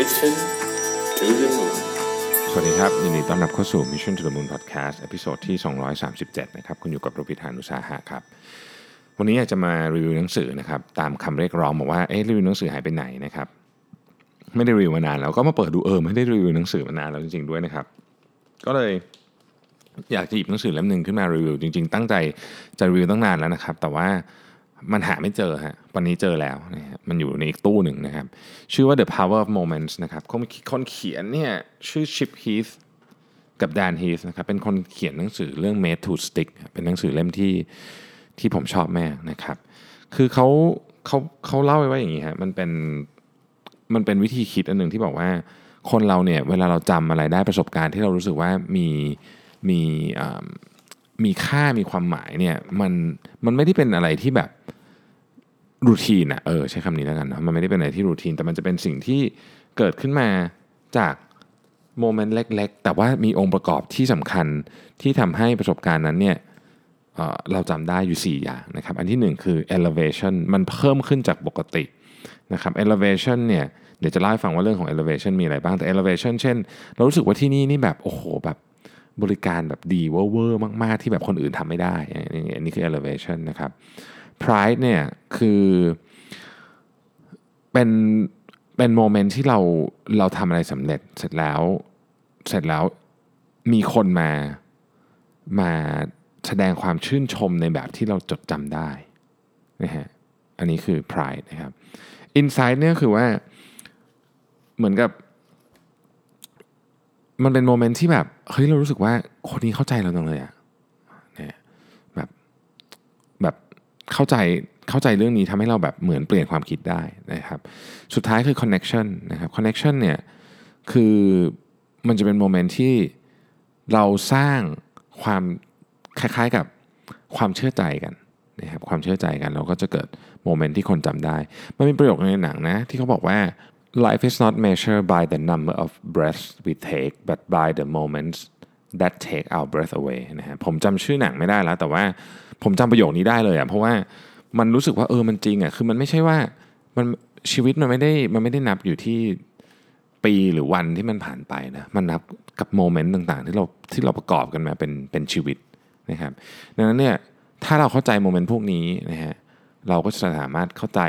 Mission to the Moon สวัสดีครับ ยินดีต้อนรับเข้าสู่ Mission to the Moon Podcast ตอนที่ 237 นะครับ คุณอยู่กับโรบิทานุสาหะครับ วันนี้อยากจะมารีวิวหนังสือนะครับ ตามคำเรียกร้องบอกว่า เอ๊ะรีวิวหนังสือหายไปไหนนะครับ ไม่ได้รีวิวมานานแล้วก็มาเปิดดูเออไม่ได้รีวิวหนังสือมานานแล้วจริงๆด้วยนะครับ ก็เลยอยากจะหยิบหนังสือเล่มหนึ่งขึ้นมารีวิวจริง ๆ ตั้งใจจะรีวิวตั้งนานแล้วนะครับ แต่ว่า มันหาไม่เจอฮะวันนี้เจอแล้วนะฮะมันอยู่ในอีกตู้หนึ่งนะครับ ชื่อว่า The Power of Moments นะครับคนคนเขียนเนี่ยชื่อ Chip Heath กับ Dan Heath นะครับ เป็นคนเขียนหนังสือเรื่อง Made to Stick เป็นหนังสือเล่มที่ที่ผมชอบแมากนะครับ คือเขาเขาเขาเล่าไว้ว่าอย่างนี้ฮะมันเป็นมันเป็นวิธีคิดอันหนึ่งที่บอกว่าคนเราเนี่ยเวลาเราจำอะไรได้ประสบการณ์ที่เรารู้สึกว่ามีมีอ่า มีค่ามีความหมายเนี่ยมันมันไม่ได้เป็นอะไรที่แบบรูทีนอะเออใช้คำนี้แล้วกันนะมันไม่ได้เป็นอะไรที่รูทีน แต่มันจะเป็นสิ่งที่เกิดขึ้นมาจากโมเมนต์เล็ก ๆ แต่ว่ามีองค์ประกอบที่สำคัญที่ทำให้ประสบการณ์นั้นเนี่ยเออเราจำได้อยู่ 4 อย่างนะครับ อันที่หนึ่งคือ elevation มันเพิ่มขึ้นจากปกตินะครับ elevation เนี่ยเดี๋ยวจะเล่าให้ฟังว่าเรื่องของ elevation มีอะไรบ้างแต่ elevation เช่น เรารู้สึกว่าที่นี่นี่แบบโอ้โหแบบ บริการแบบดีเวอร์ๆมาก ๆ ที่แบบคนอื่นทำไม่ได้อันนี้อันนี้คือ elevation นะครับ pride เนี่ยคือเป็นเป็นโมเมนต์ที่เราเราทำอะไรสำเร็จเสร็จแล้วเสร็จแล้วมีคนมามาแสดงความชื่นชมในแบบที่เราจดจำได้นะฮะอันนี้คือ pride นะครับ insight เนี่ยคือว่าเหมือนกับ มันเป็นโมเมนต์ที่แบบเฮ้ยเรารู้สึกว่าคนนี้เข้าใจเราจังเลยอะเนี่ยแบบแบบเข้าใจเข้าใจเรื่องนี้ทำให้เราแบบเหมือนเปลี่ยนความคิดได้นะครับ สุดท้ายคือ connection นะครับ connection เนี่ยคือมันจะเป็นโมเมนต์ที่เราสร้างความคล้ายๆกับความเชื่อใจกันนะครับความเชื่อใจกันเราก็จะเกิดโมเมนต์ที่คนจำได้ มันมีประโยคในหนังนะที่เขาบอกว่า life is not measured by the number of breaths we take but by the moments that take our breath away นะฮะผมจำชื่อหนังไม่ได้แล้ว แต่ว่าผมจำประโยคนี้ได้เลยอะเพราะว่ามันรู้สึกว่าเออมันจริงอะคือมันไม่ใช่ว่ามันชีวิตมันไม่ได้มันไม่ได้นับอยู่ที่ปีหรือวันที่มันผ่านไปนะมันนับกับโมเมนต์ต่างๆ ที่เราที่เราประกอบกันมาเป็นเป็นชีวิตนะครับดังนั้นเนี่ยถ้าเราเข้าใจโมเมนต์พวกนี้นะฮะเราก็จะสามารถเข้าใจ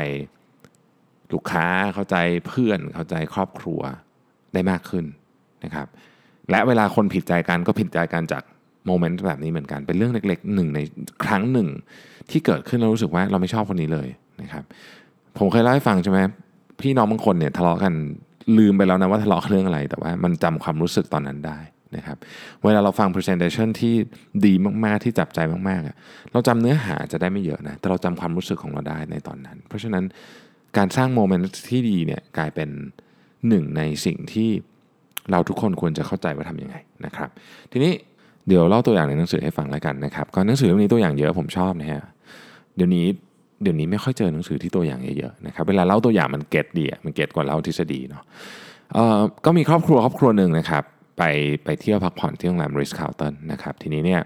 ลูกค้าเข้าใจเพื่อนเข้าใจครอบครัวได้มากขึ้นนะครับ และเวลาคนผิดใจกันก็ผิดใจกันจากโมเมนต์แบบนี้เหมือนกัน เป็นเรื่องเล็กๆหนึ่งในครั้งหนึ่ง ที่เกิดขึ้นเรารู้สึกว่าเราไม่ชอบคนนี้เลยนะครับ ผมเคยเล่าให้ฟังใช่ไหมพี่น้องบางคนเนี่ยทะเลาะกันลืมไปแล้วนะว่าทะเลาะเรื่องอะไร แต่ว่ามันจำความรู้สึกตอนนั้นได้นะครับเวลาเราฟัง presentation ที่ดีมากๆที่จับใจมากๆอะเราจำเนื้อหาจะได้ไม่เยอะนะแต่เราจำความรู้สึกของเราได้ในตอนนั้น เพราะฉะนั้น การสร้างโมเมนต์ที่ดีเนี่ยกลายเป็นหนึ่งในสิ่งที่เราทุกคนควรจะเข้าใจว่าทำยังไงนะครับ ทีนี้เดี๋ยวเล่าตัวอย่างในหนังสือให้ฟังแล้วกันนะครับก็หนังสือเล่มนี้ตัวอย่างเยอะผมชอบนะฮะเดี๋ยวนี้เดี๋ยวนี้ไม่ค่อยเจอหนังสือที่ตัวอย่างเยอะๆนะครับเวลาเล่าตัวอย่างมัน get ดีอะมัน get กว่าเล่าทฤษฎีเนาะเอ่อก็มีครอบครัวครอบครัวหนึ่งนะครับไปไปเที่ยวพักผ่อนที่โรงแรม Ritz-Carlton นะครับทีนี้เนี่ย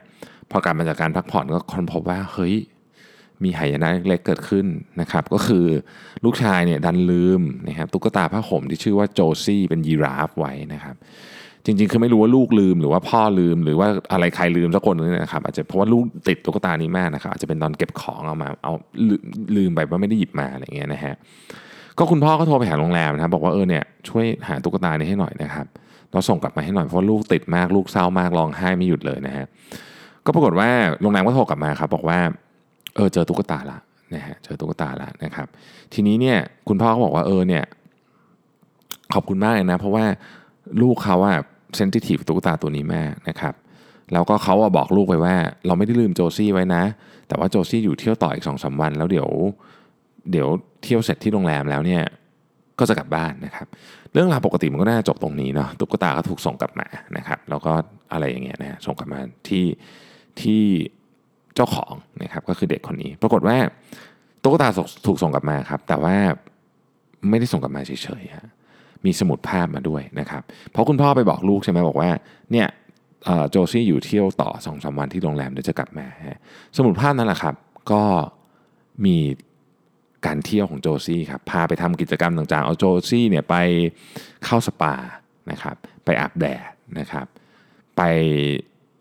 พอกลับมาจากการพักผ่อนก็ค้นพบว่าเฮ้ย มีหายนะเล็กเกิดขึ้นนะครับ ก็คือลูกชายเนี่ยดันลืมนะครับตุ๊กตาผ้าห่มที่ชื่อว่าโจซี่เป็นยีราฟไว้นะครับ จริงๆ คือไม่รู้ว่าลูกลืมหรือว่าพ่อลืมหรือว่าอะไรใครลืมสักคนนึงนะครับอาจจะเพราะว่าลูกติดตุ๊กตานี้มากนะครับอาจจะเป็นตอนเก็บของเอามาเอาลืมลืมไปว่าไม่ได้หยิบมาอะไรเงี้ยนะฮะก็คุณพ่อก็โทรไปหาโรงแรมนะครับบอกว่าเออเนี่ยช่วยหาตุ๊กตานี้ให้หน่อยนะครับเราส่งกลับมาให้หน่อยเพราะลูกติดมากลูกเศร้ามากร้องไห้ไม่หยุดเลยนะฮะก็ปรากฏว่าโรงแรมก็โทรกลับมาครับบอกว่า เออเจอตุ๊กตาละนะฮะเจอตุ๊กตาละนะครับ ทีนี้เนี่ยคุณพ่อก็บอกว่าเออเนี่ยขอบคุณมากเลยนะ เพราะว่าลูกเขาอะเซนซิทีฟตุ๊กตาตัวนี้มากนะครับแล้วก็เขาอะบอกลูกไปว่า เราไม่ได้ลืมโจซี่ไว้นะ แต่ว่าโจซี่อยู่เที่ยวต่ออีกสองสาวัน แล้วเดี๋ยวเดี๋ยวเที่ยวเสร็จที่โรงแรมแล้วเนี่ยก็จะกลับบ้านนะครับ เรื่องราวปกติมันก็น่าจะจบตรงนี้เนาะตุ๊กตาก็ถูกส่งกลับมานะครับ แล้วก็อะไรอย่างเงี้ยนะส่งกลับมาที่ที่ เจ้าของนะครับก็คือเด็กคนนี้ ปรากฏว่าตุ๊กตาถูกส่งกลับมาครับ แต่ว่าไม่ได้ส่งกลับมาเฉยๆฮะมีสมุดภาพมาด้วยนะครับ เพราะคุณพ่อไปบอกลูกใช่ไหมบอกว่าเนี่ยโจซี่อยู่เที่ยวต่อสองสาวันที่โรงแรมเดี๋ยวจะกลับมาฮะสมุดภาพนั่นแหละครับ ก็มีการเที่ยวของโจซี่ครับพาไปทำกิจกรรมต่างๆ เอาโจซี่เนี่ยไปเข้าสปานะครับไปอาบแดดนะครับ ไป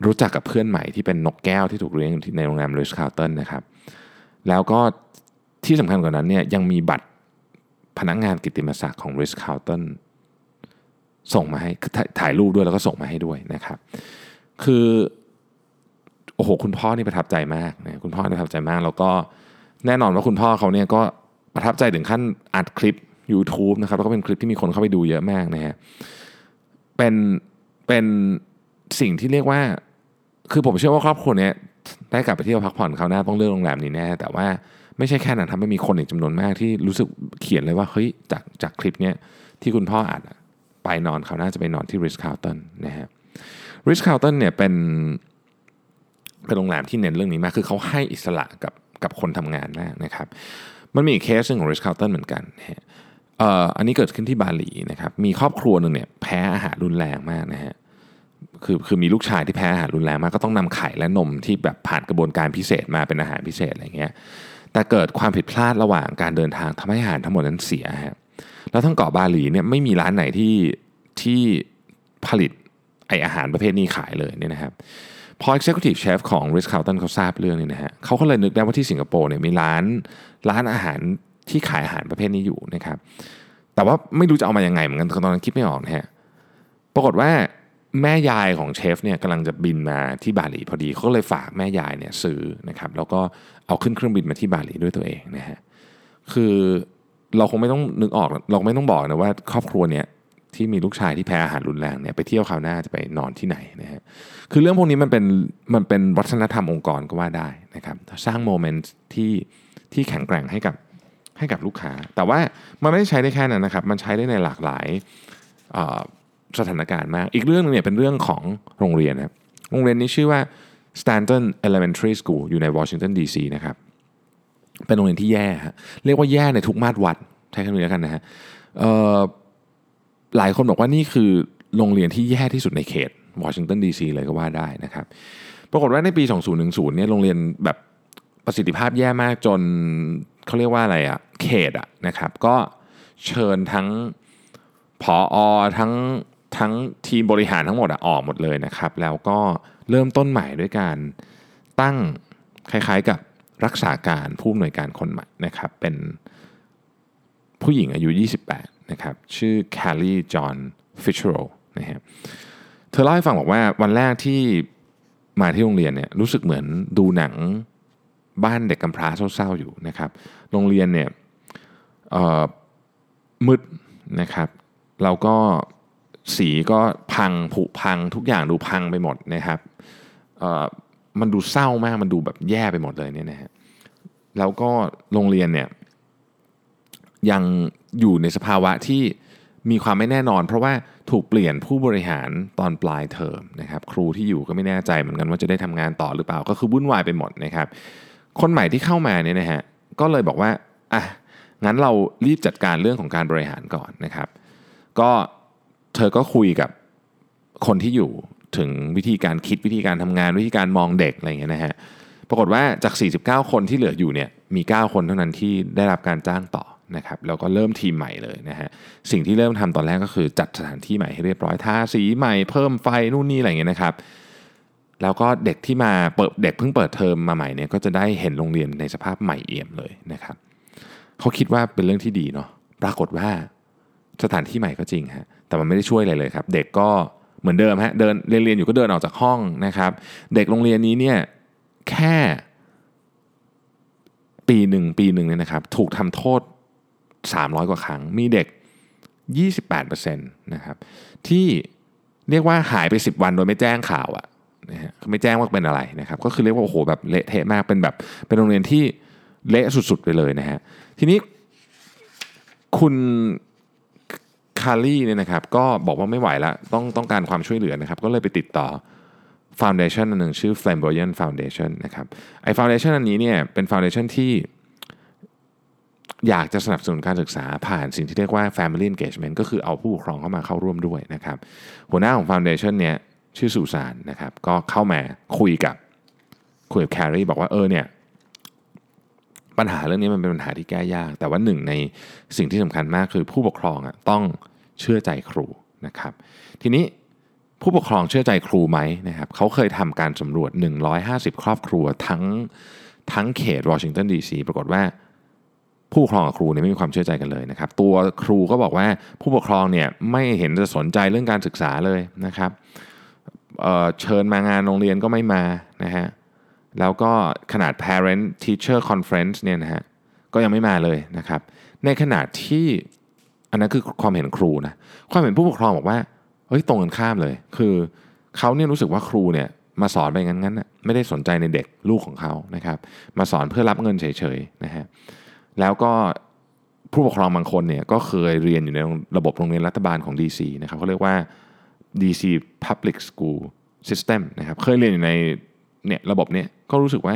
รู้จักกับเพื่อนใหม่ที่เป็นนกแก้วที่ถูกเลี้ยงในโรงแรม Ritz-Carlton นะครับ แล้วก็ที่สำคัญกว่านั้นเนี่ยยังมีบัตรพนักงานกิตติมศักดิ์ของ Ritz-Carlton ส่งมาให้ถ่ายรูปด้วยแล้วก็ส่งมาให้ด้วยนะครับ คือโอ้โหคุณพ่อนี่ประทับใจมากนะคุณพ่อประทับใจมาก แล้วก็แน่นอนว่าคุณพ่อเขาเนี่ยก็ประทับใจถึงขั้นอัดคลิป YouTube นะครับแล้วก็เป็นคลิปที่มีคนเข้าไปดูเยอะมากนะฮะเป็นเป็น สิ่งที่เรียกว่า คือผมเชื่อว่าครอบครัวเนี้ยได้กลับไปเที่ยวพักผ่อนคราวหน้าต้องเลือกโรงแรมนี้แน่แต่ว่าไม่ใช่แค่นั้นทำให้มีคนอีกจำนวนมากที่รู้สึกเขียนเลยว่าเฮ้ยจากจากคลิปเนี้ยที่คุณพ่ออัดไปนอนเขาน่าจะไปนอนที่ Ritz-Carlton นะฮะ Ritz-Carlton เนี่ยเป็นเป็นโรงแรมที่เน้นเรื่องนี้มากคือเขาให้อิสระกับกับคนทำงานมากนะครับ มันมีเคสหนึ่งของ Ritz-Carlton เหมือนกันนะฮะอันนี้เกิดขึ้นที่บาหลีนะครับมีครอบครัวหนึ่งเนี่ยแพ้อาหารรุนแรงมากนะฮะ คือคือมีลูกชายที่แพ้อาหารรุนแรงมากก็ต้องนำไข่และนมที่แบบผ่านกระบวนการพิเศษมาเป็นอาหารพิเศษอะไรเงี้ยแต่เกิดความผิดพลาดระหว่างการเดินทางทำให้อาหารทั้งหมดนั้นเสียฮะแล้วทั้งเกาะบาหลีเนี่ยไม่มีร้านไหนที่ที่ผลิตไอ้อาหารประเภทนี้ขายเลยเนี่ยนะครับพอ Executive Chef ของ Ritz Carlton เขาทราบเรื่องนี้นะฮะเขาก็เลยนึกได้ว่าที่สิงคโปร์เนี่ยมีร้านร้านอาหารที่ขายอาหารประเภทนี้อยู่นะครับแต่ว่าไม่รู้จะเอามายังไงเหมือนกันตอนนั้นคิดไม่ออกนะฮะปรากฏว่า แม่ยายของเชฟเนี่ยกำลังจะบินมาที่บาหลีพอดีเขาเลยฝากแม่ยายเนี่ยซื้อนะครับแล้วก็เอาขึ้นเครื่องบินมาที่บาหลีด้วยตัวเองนะฮะคือเราคงไม่ต้องนึกออกเราไม่ต้องบอกนะว่าครอบครัวเนี่ยที่มีลูกชายที่แพ้อาหารรุนแรงเนี่ยไปเที่ยวคราวหน้าจะไปนอนที่ไหนนะฮะคือเรื่องพวกนี้มันเป็นมันเป็นวัฒนธรรมองค์กรก็ว่าได้นะครับสร้างโมเมนต์ที่ที่แข็งแกร่งให้กับให้กับลูกค้า แต่ว่ามันไม่ได้ใช้ได้แค่นั้นนะครับ มันใช้ได้ในหลากหลาย สถานการณ์มาก อีกเรื่องนึงเนี่ยเป็นเรื่องของโรงเรียนนะครับโรงเรียนนี้ชื่อว่า Stanton Elementary School อยู่ในวอชิงตันดีซีนะครับเป็นโรงเรียนที่แย่ฮะเรียกว่าแย่ในทุกมาตรวัดใช้คำนี้แล้วกันนะฮะหลายคนบอกว่านี่คือโรงเรียนที่แย่ที่สุดในเขตวอชิงตันดีซีเลยก็ว่าได้นะครับปรากฏว่าในปี 2010เนี่ยโรงเรียนแบบประสิทธิภาพแย่มากจนเขาเรียกว่าอะไรอะเขตอะนะครับ ก็เชิญทั้งผออทั้ง ทั้งทีมบริหารทั้งหมดออกหมดเลยนะครับ แล้วก็เริ่มต้นใหม่ด้วยการตั้งคล้ายๆกับรักษาการผู้อำนวยการคนใหม่นะครับ เป็นผู้หญิงอายุ 28 นะครับ ชื่อ Carlie John Fisher นะฮะเธอเล่าให้ฟังบอกว่าวันแรกที่มาที่โรงเรียนเนี่ยรู้สึกเหมือนดูหนังบ้านเด็กกำพร้าเศร้าๆอยู่นะครับ โรงเรียนเนี่ยมืดนะครับ เราก็ สีก็พังผุพังทุกอย่างดูพังไปหมดนะครับมันดูเศร้ามากมันดูแบบแย่ไปหมดเลยเนี่ยนะฮะแล้วก็โรงเรียนเนี่ยยังอยู่ในสภาวะที่มีความไม่แน่นอน เพราะว่าถูกเปลี่ยนผู้บริหารตอนปลายเทอมนะครับครูที่อยู่ก็ไม่แน่ใจเหมือนกันว่าจะได้ทำงานต่อหรือเปล่า ก็คือวุ่นวายไปหมดนะครับคนใหม่ที่เข้ามาเนี่ยนะฮะก็เลยบอกว่าอะงั้นเรารีบจัดการเรื่องของการบริหารก่อนนะครับ ก็ เธอก็คุยกับคนที่อยู่ถึงวิธีการคิดวิธีการทำงานวิธีการมองเด็กอะไรอย่างเงี้ยนะฮะปรากฏว่าจาก 49 คนที่เหลืออยู่เนี่ยมี 9 คนเท่านั้นที่ได้รับการจ้างต่อนะครับแล้วก็เริ่มทีมใหม่เลยนะฮะสิ่งที่เริ่มทำตอนแรกก็คือจัดสถานที่ใหม่ให้เรียบร้อยทาสีใหม่เพิ่มไฟนู่นนี่อะไรอย่างเงี้ยนะครับแล้วก็เด็กที่มาเปิดเด็กเพิ่งเปิดเทอมมาใหม่เนี่ยก็จะได้เห็นโรงเรียนในสภาพใหม่เอี่ยมเลยนะครับเขาคิดว่าเป็นเรื่องที่ดีเนาะปรากฏว่าสถานที่ใหม่ก็จริงฮะ แต่มันไม่ได้ช่วยอะไรเลยครับ เด็กก็เหมือนเดิมฮะเดินเรียนเรียนอยู่ก็เดินออกจากห้องนะครับ เด็กโรงเรียนนี้เนี่ยแค่ปีหนึ่งปีหนึ่งเนี่ยนะครับถูกทำโทษ 300 กว่าครั้ง มีเด็ก 28%นะครับที่เรียกว่าหายไป 10 วันโดยไม่แจ้งข่าวอะนะฮะไม่แจ้งว่าเป็นอะไรนะครับ ก็คือเรียกว่าโอ้โหแบบเละเทะมากเป็นแบบเป็นโรงเรียนที่เละสุดๆไปเลยนะฮะทีนี้คุณ Carlie เนี่ยนะครับก็บอกว่าไม่ไหวแล้วต้องต้องการความช่วยเหลือนะครับ ก็เลยไปติดต่อ foundation อันหนึ่งชื่อ Flamboyant Foundation นะครับไอ้ foundation อันนี้เนี่ยเป็น foundation ที่อยากจะสนับสนุนการศึกษาผ่านสิ่งที่เรียกว่า Family Engagement ก็คือเอาผู้ปกครองเข้ามาเข้าร่วมด้วยนะครับ หัวหน้าของ foundation เนี่ยชื่อสุสานนะครับ ก็เข้ามาคุยกับคุยกับแครีบอกว่าเออเนี่ย ปัญหาเรื่องนี้มันเป็นปัญหาที่แก้ยาก แต่ว่าหนึ่งในสิ่งที่สำคัญมากคือผู้ปกครองอะต้องเชื่อใจครูนะครับ ทีนี้ผู้ปกครองเชื่อใจครูไหมนะครับเขาเคยทำการสำรวจ 150 ครอบครัวทั้งทั้งเขตวอชิงตันดีซีปรากฏว่าผู้ปกครองกับครูเนี่ยไม่มีความเชื่อใจกันเลยนะครับ ตัวครูก็บอกว่าผู้ปกครองเนี่ยไม่เห็นจะสนใจเรื่องการศึกษาเลยนะครับเเชิญมางานโรงเรียนก็ไม่มานะฮะ แล้วก็ขนาด parent teacher conference เนี่ยนะฮะก็ยังไม่มาเลยนะครับ ในขณะที่อันนั้นคือความเห็นครูนะความเห็นผู้ปกครองบอกว่าเฮ้ยตรงกันข้ามเลย คือเขาเนี่ยรู้สึกว่าครูเนี่ยมาสอนไปงั้นๆไม่ได้สนใจในเด็กลูกของเขานะครับ มาสอนเพื่อรับเงินเฉยๆนะฮะแล้วก็ผู้ปกครองบางคนเนี่ยก็เคยเรียนอยู่ในระบบโรงเรียนรัฐบาลของ DC นะครับเขาเรียกว่า DC Public School System นะครับเคยเรียนอยู่ใน เนี่ยระบบเนี่ยก็รู้สึกว่า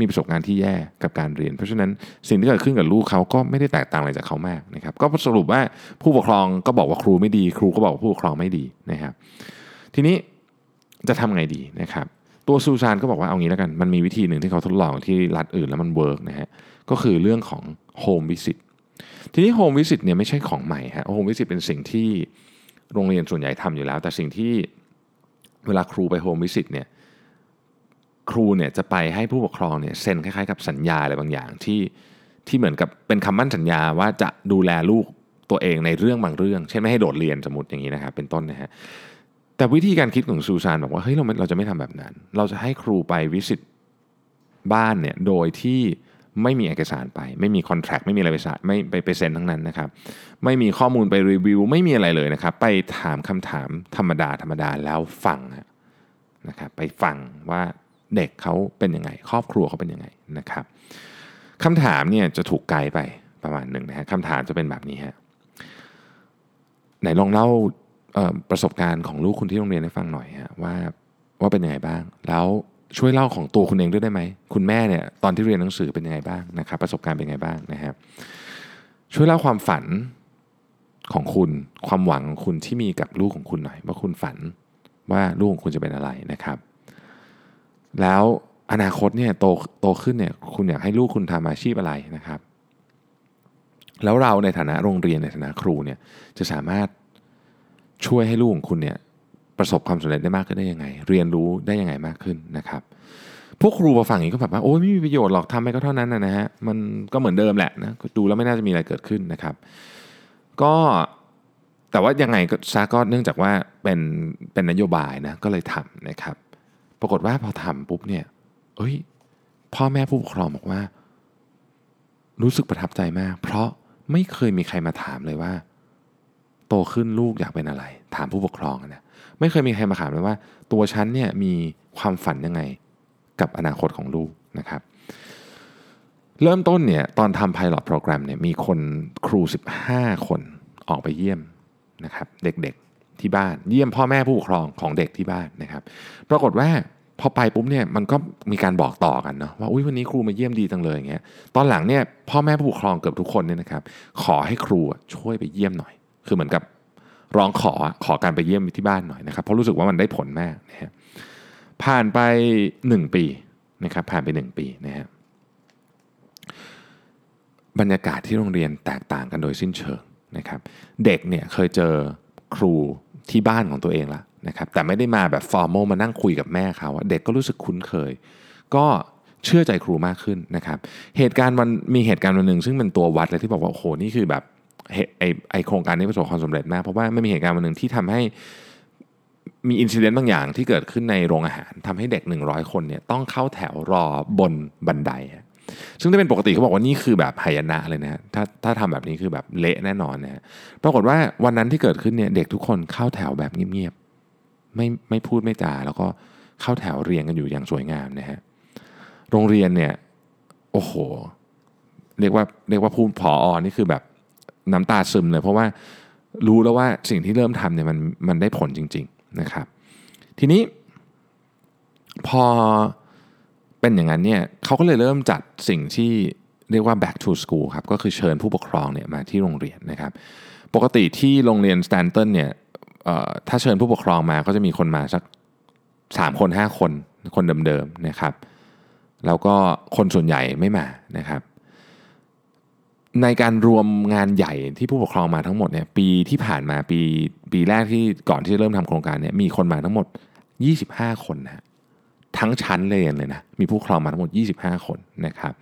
มีประสบการณ์ที่แย่กับการเรียน เพราะฉะนั้นสิ่งที่เกิดขึ้นกับลูกเขาก็ไม่ได้แตกต่างอะไรจากเขามากนะครับก็สรุปว่าผู้ปกครองก็บอกว่าครูไม่ดี ครูก็บอกว่าผู้ปกครองไม่ดีนะครับ ทีนี้จะทำไงดีนะครับตัว Susan ก็บอกว่าเอางี้แล้วกัน มันมีวิธีหนึ่งที่เขาทดลองที่รัฐอื่นแล้วมัน work นะฮะก็คือเรื่องของ home visit ทีนี้ home visit เนี่ยไม่ใช่ของใหม่ฮะ home visit เป็นสิ่งที่โรงเรียนส่วนใหญ่ทำอยู่แล้ว แต่สิ่งที่เวลาครูไป home visit เนี่ย ครูเนี่ยจะไปให้ผู้ปกครองเนี่ยเซ็นคล้ายๆกับสัญญาอะไรบางอย่างที่ที่เหมือนกับเป็นคำมั่นสัญญาว่าจะดูแลลูกตัวเองในเรื่องบางเรื่อง เช่นไม่ให้โดดเรียนสมมติอย่างนี้นะครับเป็นต้นนะฮะแต่วิธีการคิดของซูซานบอกว่าเฮ้ยเราเราจะไม่ทำแบบนั้น เราจะให้ครูไปวิสิตบ้านเนี่ยโดยที่ไม่มีเอกสารไป ไม่มีคอนแท็กไม่มีอะไรไปสาไม่ไปไปเซ็นทั้งนั้นนะครับ ไม่มีข้อมูลไปรีวิว ไม่มีอะไรเลยนะครับ ไปถามคำถามธรรมดาธรรมดาแล้วฟังนะครับ ไปฟังว่า เด็กเขาเป็นยังไง ครอบครัวเขาเป็นยังไงนะครับคำถามเนี่ยจะถูกไกลไปประมาณหนึ่งนะฮะคำถามจะเป็นแบบนี้ฮะไหนลองเล่าประสบการณ์ของลูกคุณที่โรงเรียนให้ฟังหน่อยฮะว่าว่าเป็นยังไงบ้าง แล้วช่วยเล่าของตัวคุณเองด้วยได้ไหมคุณแม่เนี่ยตอนที่เรียนหนังสือเป็นยังไงบ้างนะครับ ประสบการณ์เป็นยังไงบ้างนะครับช่วยเล่าความฝันของคุณความหวังของคุณที่มีกับลูกของคุณหน่อย ว่าคุณฝันว่าลูกของคุณจะเป็นอะไรนะครับ แล้วอนาคตเนี่ยโตโตขึ้นเนี่ยคุณอยากให้ลูกคุณทำอาชีพอะไรนะครับ แล้วเราในฐานะโรงเรียนในฐานะครูเนี่ยจะสามารถช่วยให้ลูกของคุณเนี่ยประสบความสำเร็จได้มากขึ้นได้ยังไง เรียนรู้ได้ยังไงมากขึ้นนะครับ พวกครูมาฟังอย่างนี้ก็แบบว่าโอ้ยไม่มีประโยชน์หรอกทำไปก็เท่านั้นนะฮะมันก็เหมือนเดิมแหละนะดูแล้วไม่น่าจะมีอะไรเกิดขึ้นนะครับ ก็แต่ว่ายังไงก็ซาก็เนื่องจากว่าเป็นเป็นนโยบายนะก็เลยทำนะครับ ปรากฏว่าพอทำปุ๊บเนี่ยเอ้ย พ่อแม่ผู้ปกครองบอกว่า รู้สึกประทับใจมาก เพราะไม่เคยมีใครมาถามเลยว่า โตขึ้นลูกอยากเป็นอะไร ถามผู้ปกครองนะไม่เคยมีใครมาถามเลยว่า ตัวฉันเนี่ยมีความฝันยังไงกับอนาคตของลูกนะครับ เริ่มต้นเนี่ยตอนทำ Pilot Program เนี่ยมีคนครู 15 คนออกไปเยี่ยมนะครับ เด็กๆที่บ้าน เยี่ยมพ่อแม่ผู้ปกครองของเด็กที่บ้านนะครับ ปรากฏว่า พอไปปุ๊บเนี่ยมันก็มีการบอกต่อกันเนาะว่าอุ้ยวันนี้ครูมาเยี่ยมดีจังเลยอย่างเงี้ยตอนหลังเนี่ยพ่อแม่ผู้ปกครองเกือบทุกคนเนี่ยนะครับขอให้ครูช่วยไปเยี่ยมหน่อย คือเหมือนกับร้องขอขอการไปเยี่ยมที่บ้านหน่อยนะครับเพราะรู้สึกว่ามันได้ผลมากนะฮะผ่านไป 1 ปีนะครับผ่านไป 1 ปีนะฮะบรรยากาศที่โรงเรียนแตกต่างกันโดยสิ้นเชิงนะครับ เด็กเนี่ยเคยเจอครูที่บ้านของตัวเองละ นะครับแต่ไม่ได้มาแบบ formal มานั่งคุยกับแม่เขาเด็กก็รู้สึกคุ้นเคย ก็เชื่อใจครูมากขึ้นนะครับ เหตุการณ์มันมีเหตุการณ์วันหนึ่งซึ่งเป็นตัววัดเลยที่บอกว่าโอ้โหนี่คือแบบไอ้ไอ้โครงการนี้ประสบความสำเร็จมาก เพราะว่ามันมีเหตุการณ์วันหนึ่งที่ทำให้มี incident บางอย่างที่เกิดขึ้นในโรงอาหารทำให้เด็ก 100 คนเนี่ยต้องเข้าแถวรอบนบันได ซึ่งถ้าเป็นปกติเขาบอกว่านี่คือแบบหายนะเลยนะถ้าถ้าทำแบบนี้คือแบบเละแน่นอนนะปรากฏว่าวันนั้นที่เกิดขึ้นเนี่ยเด็กทุกคนเข้าแถวแบบเงียบ ไม่ไม่พูดไม่จาแล้วก็เข้าแถวเรียงกันอยู่อย่างสวยงามนะฮะโรงเรียนเนี่ยโอ้โห เรียกว่าเรียกว่าผู้ผออนี่คือแบบน้ำตาซึมเลย เพราะว่ารู้แล้วว่าสิ่งที่เริ่มทำเนี่ยมันมันได้ผลจริง ๆนะครับ ทีนี้พอเป็นอย่างนั้นเนี่ยเขาก็เลยเริ่มจัดสิ่งที่เรียกว่า back to school ครับก็คือเชิญผู้ปกครองเนี่ยมาที่โรงเรียนนะครับ ปกติที่โรงเรียนสแตนตันเนี่ย ถ้าเชิญผู้ปกครองมาก็จะมีคนมาสัก 3 คน 5 คน คนเดิมๆนะครับ แล้วก็คนส่วนใหญ่ไม่มานะครับ ในการรวมงานใหญ่ที่ผู้ปกครองมาทั้งหมดเนี่ยปีที่ผ่านมาปีปีแรกที่ก่อนที่จะเริ่มทำโครงการเนี่ยมีคนมาทั้งหมด 25 คนนะทั้งชั้นเลยนเลยนะมีผู้ปกครองมาทั้งหมด 25 คนนะครับ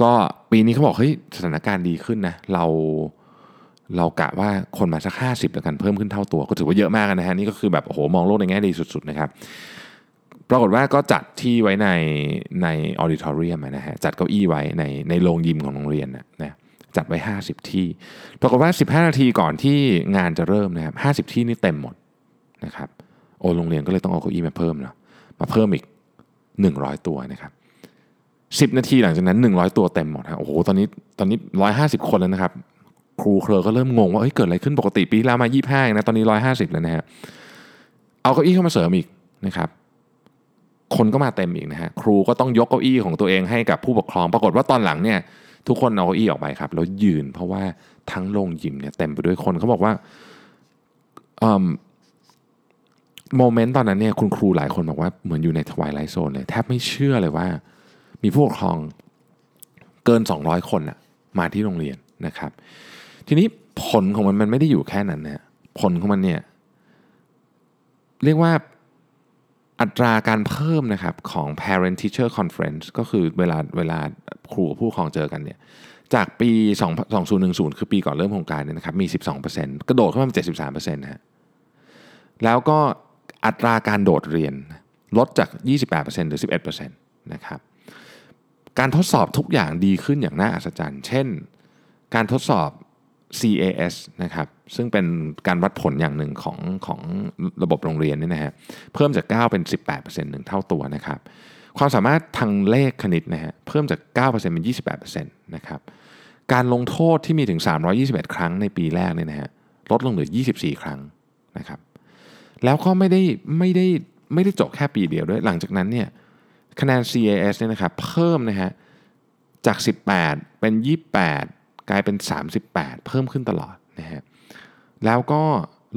ก็ปีนี้เขาบอกเฮ้ยสถานการณ์ดีขึ้นนะเรา เรากะว่าคนมาสัก 50แล้วกันเพิ่มขึ้นเท่าตัวก็ถือว่าเยอะมากนะฮะนี่ก็คือแบบโอ้โหมองโลกในแง่ดีสุดๆนะครับปรากฏว่าก็จัดที่ไว้ในในออดิทอเรียมนะฮะจัดเก้าอี้ไว้ในในโรงยิมของโรงเรียนนะนะจัดไว้ 50 ที่ ปรากฏว่า 15 นาทีก่อนที่งานจะเริ่มนะครับ50 ที่นี่เต็มหมดนะครับโอ้โรงเรียนก็เลยต้องเอาเก้าอี้มาเพิ่มเนาะมาเพิ่มอีก 100 ตัวนะครับ10 นาทีหลังจากนั้น 100 ตัวเต็มหมดฮะโอ้โหตอนนี้ตอนนี้ 150 คนแล้วนะครับ ครูเคลอก็เริ่มงงว่าเฮ้ยเกิดอะไรขึ้นปกติปีที่แล้วมา 25นะตอนนี้ 150 แล้วนะฮะเอาเก้าอี้เข้ามาเสริมอีกนะครับ คนก็มาเต็มอีกนะฮะครูก็ต้องยกเก้าอี้ของตัวเองให้กับผู้ปกครอง ปรากฏว่าตอนหลังเนี่ย ทุกคนเอาเก้าอี้ออกไปครับแล้วยืนเพราะว่าทั้งโรงยิมเนี่ยเต็มไปด้วยคนเขาบอกว่าโมเมนต์ตอนนั้นเนี่ยคุณครูหลายคนบอกว่าเหมือนอยู่ในทวายไลท์โซนเลยแทบไม่เชื่อเลยว่า มีผู้ปกครองเกิน 200 คนอะมาที่โรงเรียนนะครับ ทีนี้ผลของมันมันไม่ได้อยู่แค่นั้นนะผลของมันเนี่ยเรียกว่าอัตราการเพิ่มนะครับของ parent teacher conference ก็คือเวลาเวลาครูกับผู้ปกครองเจอกันเนี่ยจากปี 2010 คือปีก่อนเริ่มโครงการเนี่ยนะครับมี 12%กระโดดขึ้นมาเป็น73%นะฮะแล้วก็อัตราการโดดเรียนลดจาก 28%หรือ 11%นะครับการทดสอบทุกอย่างดีขึ้นอย่างน่าอัศจรรย์ เช่น การทดสอบ CAS นะครับซึ่งเป็นการวัดผลอย่างหนึ่งของของระบบโรงเรียนนี่นะฮะเพิ่มจาก 9 เป็น 18%หนึ่งเท่าตัวนะครับความสามารถทางเลขคณิตนะฮะเพิ่มจาก 9%เป็น 28%นะครับการลงโทษที่มีถึง 321 ครั้งในปีแรกเนี่ยนะฮะลดลงเหลือ 24 ครั้งนะครับแล้วก็ไม่ได้ไม่ได้ไม่ได้จบแค่ปีเดียวด้วย หลังจากนั้นเนี่ยคะแนน CAS เนี่ยนะครับเพิ่มนะฮะจาก 18 เป็น 28 กลายเป็น 38 เพิ่มขึ้นตลอดนะฮะแล้วก็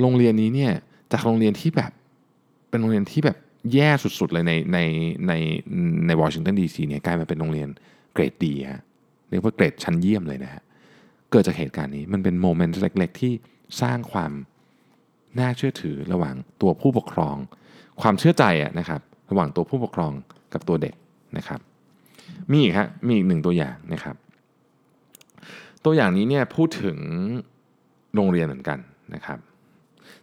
โรงเรียนนี้เนี่ยจากโรงเรียนที่แบบเป็นโรงเรียนที่แบบแย่สุดๆเลยในในในในวอชิงตันดีซีเนี่ยกลายมาเป็นโรงเรียนเกรดดีฮะเรียกว่าเกรดชั้นเยี่ยมเลยนะฮะเกิดจากเหตุการณ์นี้มันเป็นโมเมนต์เล็กๆ ที่สร้างความน่าเชื่อถือระหว่างตัวผู้ปกครอง ความเชื่อใจอะนะครับระหว่างตัวผู้ปกครองกับตัวเด็กนะครับ มีอีกฮะมีอีกหนึ่งตัวอย่างนะครับ ตัวอย่างนี้เนี่ยพูดถึงโรงเรียนเหมือนกันนะครับ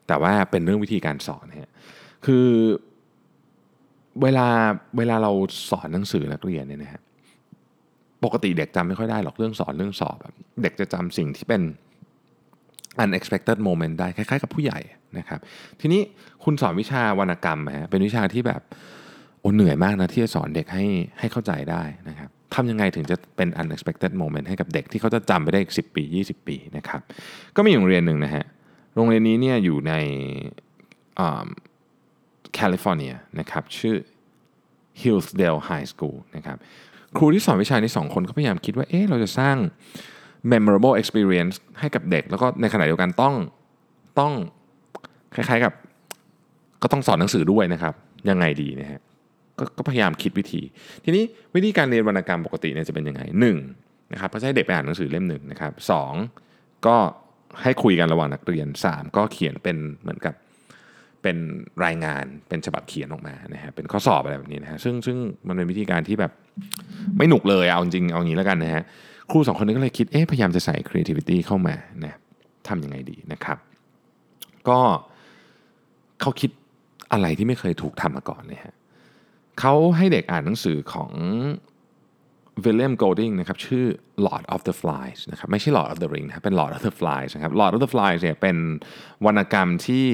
แต่ว่าเป็นเรื่องวิธีการสอนฮะคือเวลาเวลาเราสอนหนังสือนักเรียนเนี่ยนะฮะปกติเด็กจำไม่ค่อยได้หรอกเรื่องสอนเรื่องสอบเด็กจะจำสิ่งที่เป็น unexpected moment ได้คล้ายๆกับผู้ใหญ่นะครับ ทีนี้คุณสอนวิชาวรรณกรรมฮะเป็นวิชาที่แบบโอ้เหนื่อยมากนะที่จะสอนเด็กให้ให้เข้าใจได้นะครับ ทำยังไงถึงจะเป็น unexpected moment ให้กับเด็กที่เขาจะจำไปได้อีก 10 ปี 20 ปีนะครับ ก็มีโรงเรียนหนึ่งนะฮะ โรงเรียนนี้เนี่ยอยู่ในแคลิฟอร์เนียนะครับ ชื่อ Hillsdale High School นะครับ ครูที่สอนวิชานี้สองคนก็พยายามคิดว่า เอ๊ะ เราจะสร้าง memorable experience ให้กับเด็ก แล้วก็ในขณะเดียวกันต้องต้องคล้ายๆกับ ก็ต้องสอนหนังสือด้วยนะครับ ยังไงดีนะฮะ กก็พยายามคิดวิธี ทีนี้วิธีการเรียนวรรณกรรมปกติเนี่ยจะเป็นยังไงหนึ่งนะครับก็ให้เด็กไปอ่านหนังสือเล่มหนึ่งนะครับสองก็ให้คุยกันระหว่างนักเรียนสามก็เขียนเป็นเหมือนกับเป็นรายงานเป็นฉบับเขียนออกมานะฮะเป็นข้อสอบอะไรแบบนี้นะฮะซึ่งซึ่งมันเป็นวิธีการที่แบบไม่หนุกเลยเอาจริงเอางี้แล้วกันนะฮะครูสองคนนี้ก็เลยคิดเอ๊ะพยายามจะใส่ creativity เข้ามานะทำยังไงดีนะครับ ก็เขาคิดอะไรที่ไม่เคยถูกทำมาก่อนเลยฮะ เขาให้เด็กอ่านหนังสือของวิลเลียมโกลดิงนะครับชื่อ Lord of the Flies นะครับไม่ใช่ Lord of the Ring นะครับเป็น Lord of the Flies นะครับ Lord of the Flies เนี่ยเป็นวรรณกรรมที่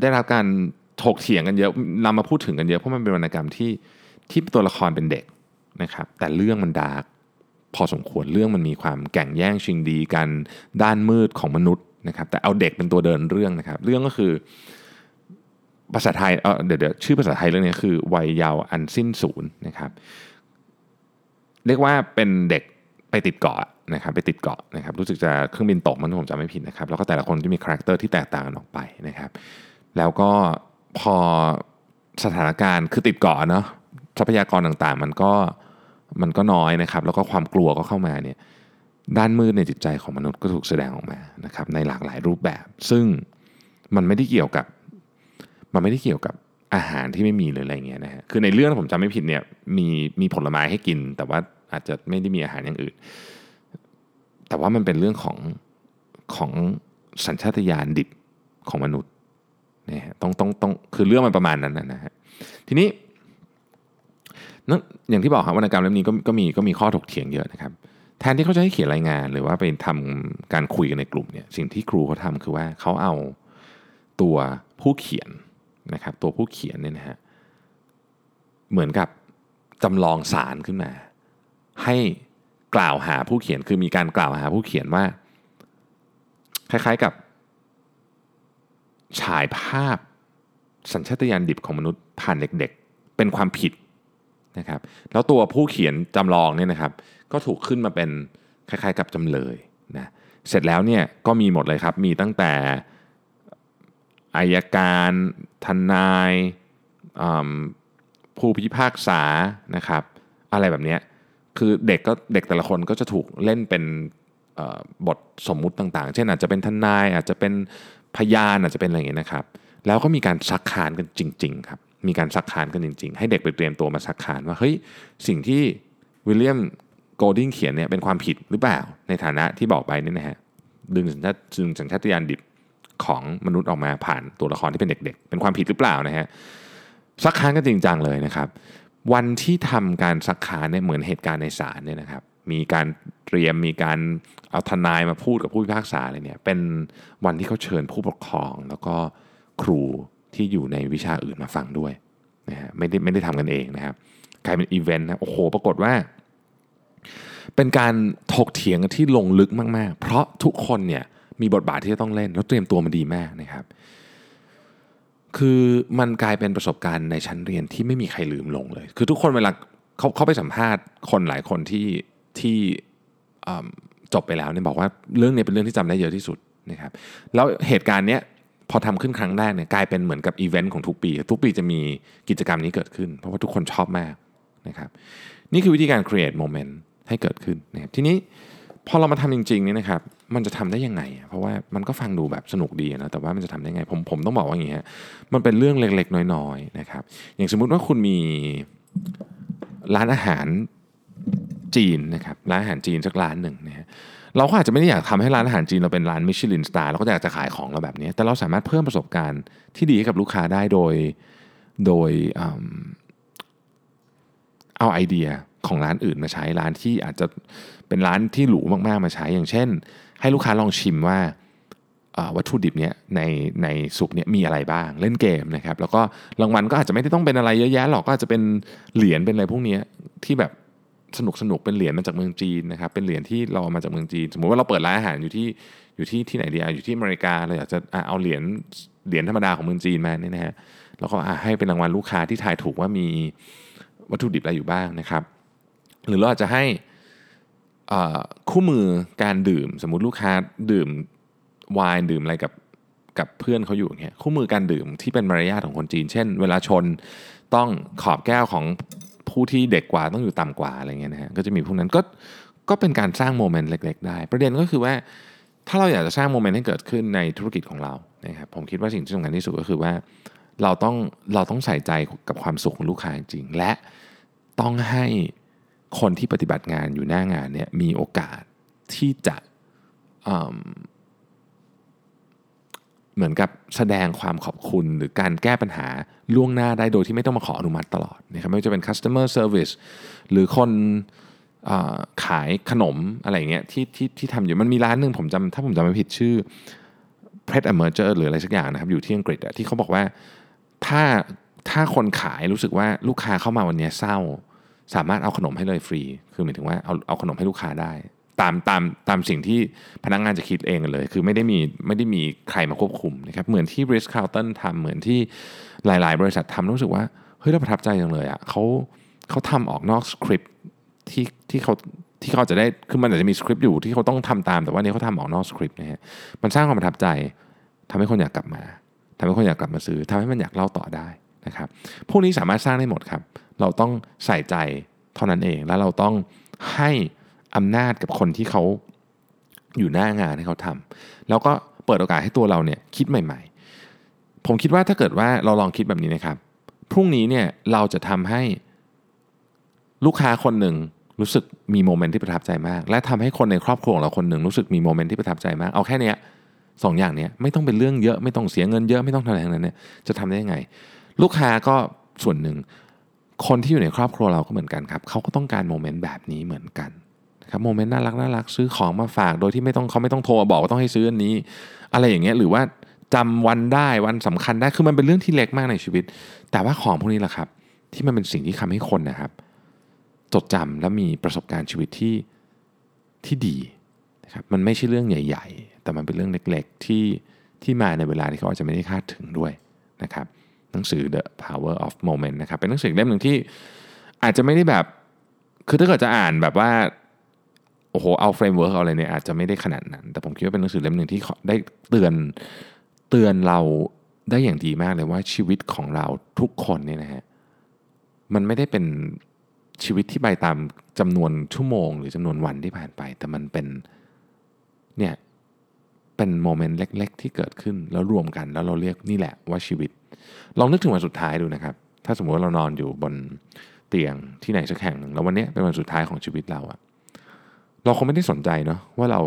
ได้รับการถกเถียงกันเยอะนำมาพูดถึงกันเยอะเพราะมันเป็นวรรณกรรมที่ที่ตัวละครเป็นเด็กนะครับแต่เรื่องมัน dark พอสมควรเรื่องมันมีความแก่งแย่งชิงดีกันด้านมืดของมนุษย์นะครับแต่เอาเด็กเป็นตัวเดินเรื่องนะครับ เรื่องก็คือ ภาษาไทยเออเดี๋ยวเดี๋ยวชื่อภาษาไทยเรื่องนี้คือ วัยเยาว์อันสิ้นศูนย์นะครับ เรียกว่าเป็นเด็กไปติดเกาะนะครับไปติดเกาะนะครับรู้สึกจะเครื่องบินตกถ้าผมจำไม่ผิดนะครับ แล้วก็แต่ละคนจะมีคาแรคเตอร์ที่แตกต่างกันออกไปนะครับ แล้วก็พอสถานการณ์คือติดเกาะเนาะทรัพยากรต่างๆ มันก็มันก็น้อยนะครับ แล้วก็ความกลัวก็เข้ามาเนี่ยด้านมืดในจิตใจของมนุษย์ก็ถูกแสดงออกมานะครับในหลากหลายรูปแบบ ซึ่งมันไม่ได้เกี่ยวกับ มันไม่ได้เกี่ยวกับอาหารที่ไม่มีหรืออะไรเงี้ยนะฮะคือในเรื่องผมจำไม่ผิดเนี่ยมีมีผลไม้ให้กิน แต่ว่าอาจจะไม่ได้มีอาหารอย่างอื่น แต่ว่ามันเป็นเรื่องของของสัญชาตญาณดิบของมนุษย์นะฮะต้องต้องต้องคือเรื่องมันประมาณนั้นนะฮะทีนี้นั่นอย่างที่บอกครับวรรณกรรมเล่มนี้ก็ก็มีก็มีข้อถกเถียงเยอะนะครับ แทนที่เขาจะให้เขียนรายงาน หรือว่าไปทำการคุยกันในกลุ่มเนี่ยสิ่งที่ครูเขาทำคือว่าเขาเอาตัวผู้เขียน นะครับตัวผู้เขียนเนี่ยนะฮะเหมือนกับจำลองสารขึ้นมา ให้กล่าวหาผู้เขียนคือมีการกล่าวหาผู้เขียนว่า คล้ายๆกับ ฉายภาพสัญชาตญาณดิบของมนุษย์ผ่านเด็กๆ เป็นความผิดนะครับแล้วตัวผู้เขียนจำลองเนี่ยนะครับ ก็ถูกขึ้นมาเป็นคล้ายๆ กับจำเลยนะเสร็จแล้วเนี่ยก็มีหมดเลยครับมีตั้งแต่ อายการ ทนายผู้พิพากษานะครับ อะไรแบบนี้คือเด็กก็เด็กแต่ละคนก็จะถูกเล่นเป็นบทสมมุติต่างๆ เช่นอาจจะเป็นทนายอาจจะเป็นพยานอาจจะเป็นอะไรอย่างเงี้ยนะครับ แล้วก็มีการซักค้านกันจริง ๆ ครับ มีการซักค้านกันจริง ๆ ให้เด็กไปเตรียมตัวมาซักค้านว่าเฮ้ยสิ่งที่วิลเลียมโกลดิงเขียนเนี่ยเป็นความผิดหรือเปล่าในฐานะที่บอกไปนี่นะฮะดึงสัญชาตดึงสัญชาตญาณดิบ ของมนุษย์ออกมาผ่านตัวละครที่เป็นเด็ก ๆ เป็นความผิดหรือเปล่านะฮะซักค้านกันจริงจังเลยนะครับ วันที่ทำการซักค้านเนี่ยเหมือนเหตุการณ์ในศาลเนี่ยนะครับ มีการเตรียมมีการเอาทนายมาพูดกับผู้พิพากษาอะไรเนี่ย เป็นวันที่เขาเชิญผู้ปกครอง แล้วก็ครูที่อยู่ในวิชาอื่นมาฟังด้วยนะฮะไม่ได้ไม่ได้ทำกันเองนะครับกลายเป็นอีเวนต์นะโอ้โห ปรากฏว่า เป็นการถกเถียงที่ลงลึกมาก ๆ เพราะทุกคนเนี่ย มีบทบาทที่จะต้องเล่น แล้วเตรียมตัวมาดีมากนะครับ คือมันกลายเป็นประสบการณ์ในชั้นเรียนที่ไม่มีใครลืมลงเลย คือทุกคนเวลาเขาเขาไปสัมภาษณ์คนหลายคนที่ที่จบไปแล้วเนี่ยบอกว่าเรื่องนี้เป็นเรื่องที่จำได้เยอะที่สุดนะครับ แล้วเหตุการณ์เนี้ยพอทำขึ้นครั้งแรกเนี่ยกลายเป็นเหมือนกับอีเวนต์ของทุกปี ทุกปีจะมีกิจกรรมนี้เกิดขึ้น เพราะว่าทุกคนชอบมากนะครับนี่คือวิธีการ create moment ให้เกิดขึ้นนะครับทีนี้พอเรามาทำจริงๆนี่นะครับ มันจะทำได้ยังไง เพราะว่ามันก็ฟังดูแบบสนุกดีนะแต่ว่ามันจะทำได้ไงผมผมต้องบอกว่าอย่างนี้มันเป็นเรื่องเล็กๆ น้อยๆนะครับ อย่างสมมุติว่าคุณมีร้านอาหารจีนนะครับร้านอาหารจีนสักร้านหนึ่งนะฮะเราก็อาจจะไม่ได้อยากทำให้ร้านอาหารจีนเราเป็นร้านมิชลินสตาร์เราก็อยากจะขายของเราแบบนี้ แต่เราสามารถเพิ่มประสบการณ์ที่ดีให้กับลูกค้าได้โดยโดยเอาไอเดียของร้านอื่นมาใช้ร้านที่อาจจะเป็นร้านที่หรูมากๆมาใช้อย่างเช่น ให้ลูกค้าลองชิมว่าวัตถุดิบเนี้ยในในสุกเนี้ยมีอะไรบ้างเล่นเกมนะครับแล้วก็รางวัลก็อาจจะไม่ได้ต้องเป็นอะไรเยอะแยะหรอกก็อาจจะเป็นเหรียญเป็นอะไรพวกนี้ที่แบบสนุกสนุกเป็นเหรียญมาจากเมืองจีนนะครับเป็นเหรียญที่เราเอามาจากเมืองจีน สมมุติว่าเราเปิดร้านอาหารอยู่ที่อยู่ที่ที่ไหนดีอยู่ที่อเมริกาเราอยากจะเอาเหรียญเหรียญธรรมดาของเมืองจีนมาเนี่ยนะฮะแล้วก็ให้เป็นรางวัลลูกค้าที่ทายถูกว่ามีวัตถุดิบอะไรอยู่บ้างนะครับ หรือเราอาจจะให้ คู่มือการดื่ม สมมุติลูกค้าดื่มไวน์ดื่มอะไรกับกับเพื่อนเขาอยู่เงี้ยคู่มือการดื่มที่เป็นมารยาทของคนจีน เช่น เวลาชนต้องขอบแก้วของผู้ที่เด็กกว่าต้องอยู่ต่ำกว่าอะไรเงี้ยนะฮะก็จะมีพวกนั้นก็ก็เป็นการสร้างโมเมนต์เล็ก ๆ ได้ ประเด็นก็คือว่าถ้าเราอยากจะสร้างโมเมนต์ให้เกิดขึ้นในธุรกิจของเรานะครับผมคิดว่าสิ่งที่สำคัญที่สุดก็คือว่าเราต้องเราต้องใส่ใจกับความสุขของลูกค้าจริง และต้องให้ คนที่ปฏิบัติงานอยู่หน้างานเนี่ยมีโอกาสที่จะเหมือนกับแสดงความขอบคุณหรือการแก้ปัญหาล่วงหน้าได้โดยที่ไม่ต้องมาขออนุมัติตลอดนะครับไม่ว่าจะเป็น customer service หรือคนขายขนมอะไรเงี้ยที่ที่ที่ทำอยู่มันมีร้านหนึ่งผมจำถ้าผมจำไม่ผิดชื่อ p r e d a m e r g e r หรืออะไรสักอย่างนะครับ อยู่ที่อังกฤษที่เขาบอกว่าถ้าถ้าคนขายรู้สึกว่าลูกค้าเข้ามาวันนี้เศร้า สามารถเอาขนมให้เลยฟรี คือหมายถึงว่าเอาเอาขนมให้ลูกค้าได้ ตามตามตามสิ่งที่พนักงงานจะคิดเองเลย คือไม่ได้มีไม่ได้มีใครมาควบคุมนะครับ เหมือนที่ r i s c Carlton ทำเหมือนที่หลาย ๆ บริษัททำรู้สึกว่า เฮ้ยเราประทับใจจังเลยอะเขาเขาทำออกนอกสคริปที่ที่เขาที่เขาจะได้ คือมันอาจจะมีสคริปต์อยู่ที่เขาต้องทำตาม แต่ว่านี้เขาทำออกนอกสคริปต์นะฮะ มันสร้างความประทับใจทำให้คนอยากกลับมาทำให้คนอยากกลับมาซื้อทำให้มันอยากเล่าต่อได้ นะครับพวกนี้สามารถสร้างได้หมดครับ เราต้องใส่ใจเท่านั้นเอง แล้วเราต้องให้อำนาจกับคนที่เขาอยู่หน้างานให้เขาทำแล้วก็เปิดโอกาสให้ตัวเราเนี่ยคิดใหม่ ๆ ผมคิดว่าถ้าเกิดว่าเราลองคิดแบบนี้นะครับ พรุ่งนี้เนี่ยเราจะทำให้ลูกค้าคนหนึ่งรู้สึกมีโมเมนต์ที่ประทับใจมาก และทำให้คนในครอบครัวของเราคนหนึ่งรู้สึกมีโมเมนต์ที่ประทับใจมาก เอาแค่เนี้ยสองอย่างเนี้ยไม่ต้องเป็นเรื่องเยอะไม่ต้องเสียเงินเยอะไม่ต้องทำอะไรทั้งนั้นเนี่ยจะทำได้ยังไง ลูกค้าก็ส่วนหนึ่ง คนที่อยู่ในครอบครัวเราก็เหมือนกันครับเขาก็ต้องการโมเมนต์แบบนี้เหมือนกันครับโมเมนต์น่ารักน่ารักซื้อของมาฝาก โดยที่ไม่ต้องเขาไม่ต้องโทรมาบอกว่าต้องให้ซื้ออันนี้ อะไรอย่างเงี้ยหรือว่าจำวันได้วันสำคัญได้คือมันเป็นเรื่องที่เล็กมากในชีวิต แต่ว่าของพวกนี้แหละครับ ที่มันเป็นสิ่งที่ทำให้คนนะครับ จดจำและมีประสบการณ์ชีวิตที่ที่ดีนะครับมันไม่ใช่เรื่องใหญ่ ๆ แต่มันเป็นเรื่องเล็ก ๆ ที่ที่มาในเวลาที่เขาอาจจะไม่ได้คาดถึงด้วยนะครับ หนังสือ The Power of Moment นะครับเป็นหนังสือเล่มหนึ่งที่อาจจะไม่ได้แบบคือถ้าเกิดจะอ่านแบบว่าโอ้โหเอา framework เอาอะไรเนี่ยอาจจะไม่ได้ขนาดนั้น แต่ผมคิดว่าเป็นหนังสือเล่มหนึ่งที่ได้เตือนเตือนเราได้อย่างดีมากเลยว่าชีวิตของเราทุกคนเนี่ยนะฮะมันไม่ได้เป็นชีวิตที่ไปตามจำนวนชั่วโมง หรือจำนวนวันที่ผ่านไป แต่มันเป็นเนี่ยเป็นโมเมนต์เล็ก ๆ ที่เกิดขึ้นแล้วรวมกัน แล้วเราเรียกนี่แหละว่าชีวิต ลองนึกถึงวันสุดท้ายดูนะครับ ถ้าสมมติว่าเรานอนอยู่บนเตียงที่ไหนสักแห่งหนึ่งแล้ววันนี้เป็นวันสุดท้ายของชีวิตเราอะเราคงไม่ได้สนใจเนาะว่าเรา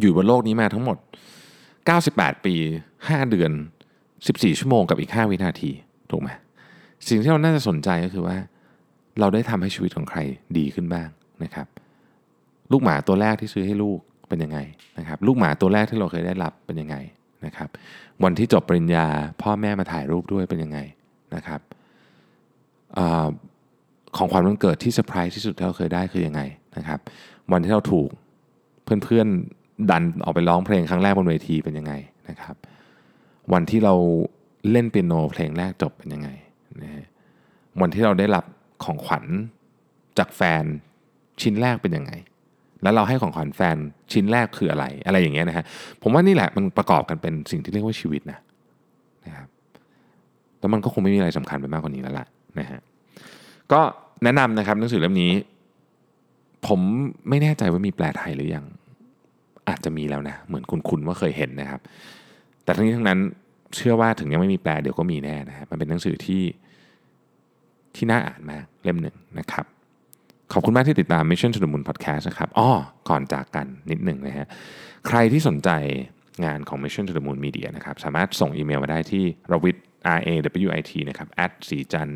อยู่บนโลกนี้มาทั้งหมด 98 ปี 5 เดือน 14 ชั่วโมงกับอีก 5 วินาที ถูกไหมสิ่งที่เราน่าจะสนใจก็คือว่า เราได้ทำให้ชีวิตของใครดีขึ้นบ้างนะครับ ลูกหมาตัวแรกที่ซื้อให้ลูกเป็นยังไงนะครับ ลูกหมาตัวแรกที่เราเคยได้รับเป็นยังไง นะครับ วันที่จบปริญญา พ่อแม่มาถ่ายรูปด้วยเป็นยังไงนะครับอของขวัญวันเกิดที่เซอร์ไพรส์ที่สุดที่เราเคยได้คือยังไงนะครับ วันที่เราถูกเพื่อนๆดันออกไปร้องเพลงครั้งแรกบนเวทีเป็นยังไงนะครับ วันที่เราเล่นเปียโนเพลงแรกจบเป็นยังไงนะฮะวันที่เราได้รับของขวัญจากแฟนชิ้นแรกเป็นยังไง แล้วเราให้ของขวัญแฟนชิ้นแรกคืออะไร อะไรอย่างเงี้ยนะฮะผมว่านี่แหละมันประกอบกันเป็นสิ่งที่เรียกว่าชีวิตนะนะครับแล้วมันก็คงไม่มีอะไรสำคัญไปมากกว่านี้แล้วล่ะนะฮะก็แนะนำนะครับหนังสือเล่มนี้ ผมไม่แน่ใจว่ามีแปลไทยหรือยังอาจจะมีแล้วนะ เหมือนคุณๆว่าเคยเห็นนะครับ แต่ทั้งนี้ทั้งนั้นเชื่อว่าถึงยังไม่มีแปลเดี๋ยวก็มีแน่นะฮะมันเป็นหนังสือที่ที่น่าอ่านมากเล่มหนึ่งนะครับ ขอบคุณมากที่ติดตาม Mission to the Moon Podcast นะครับอ้อก่อนจากกันนิดหนึ่งนะฮะใครที่สนใจงานของ Mission to the Moon Media นะครับสามารถส่งอีเมลมาได้ที่ rawit r a w i t นะครับ at สีจัน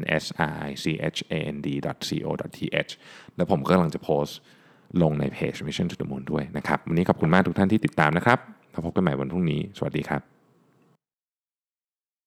sichand co th แล้วผมก็กำลังจะโพสต์ลงในเพจ Mission to the Moon ด้วยนะครับ วันนี้ขอบคุณมากทุกท่านที่ติดตามนะครับแล้วพบกันใหม่วันพรุ่งนี้ สวัสดีครับ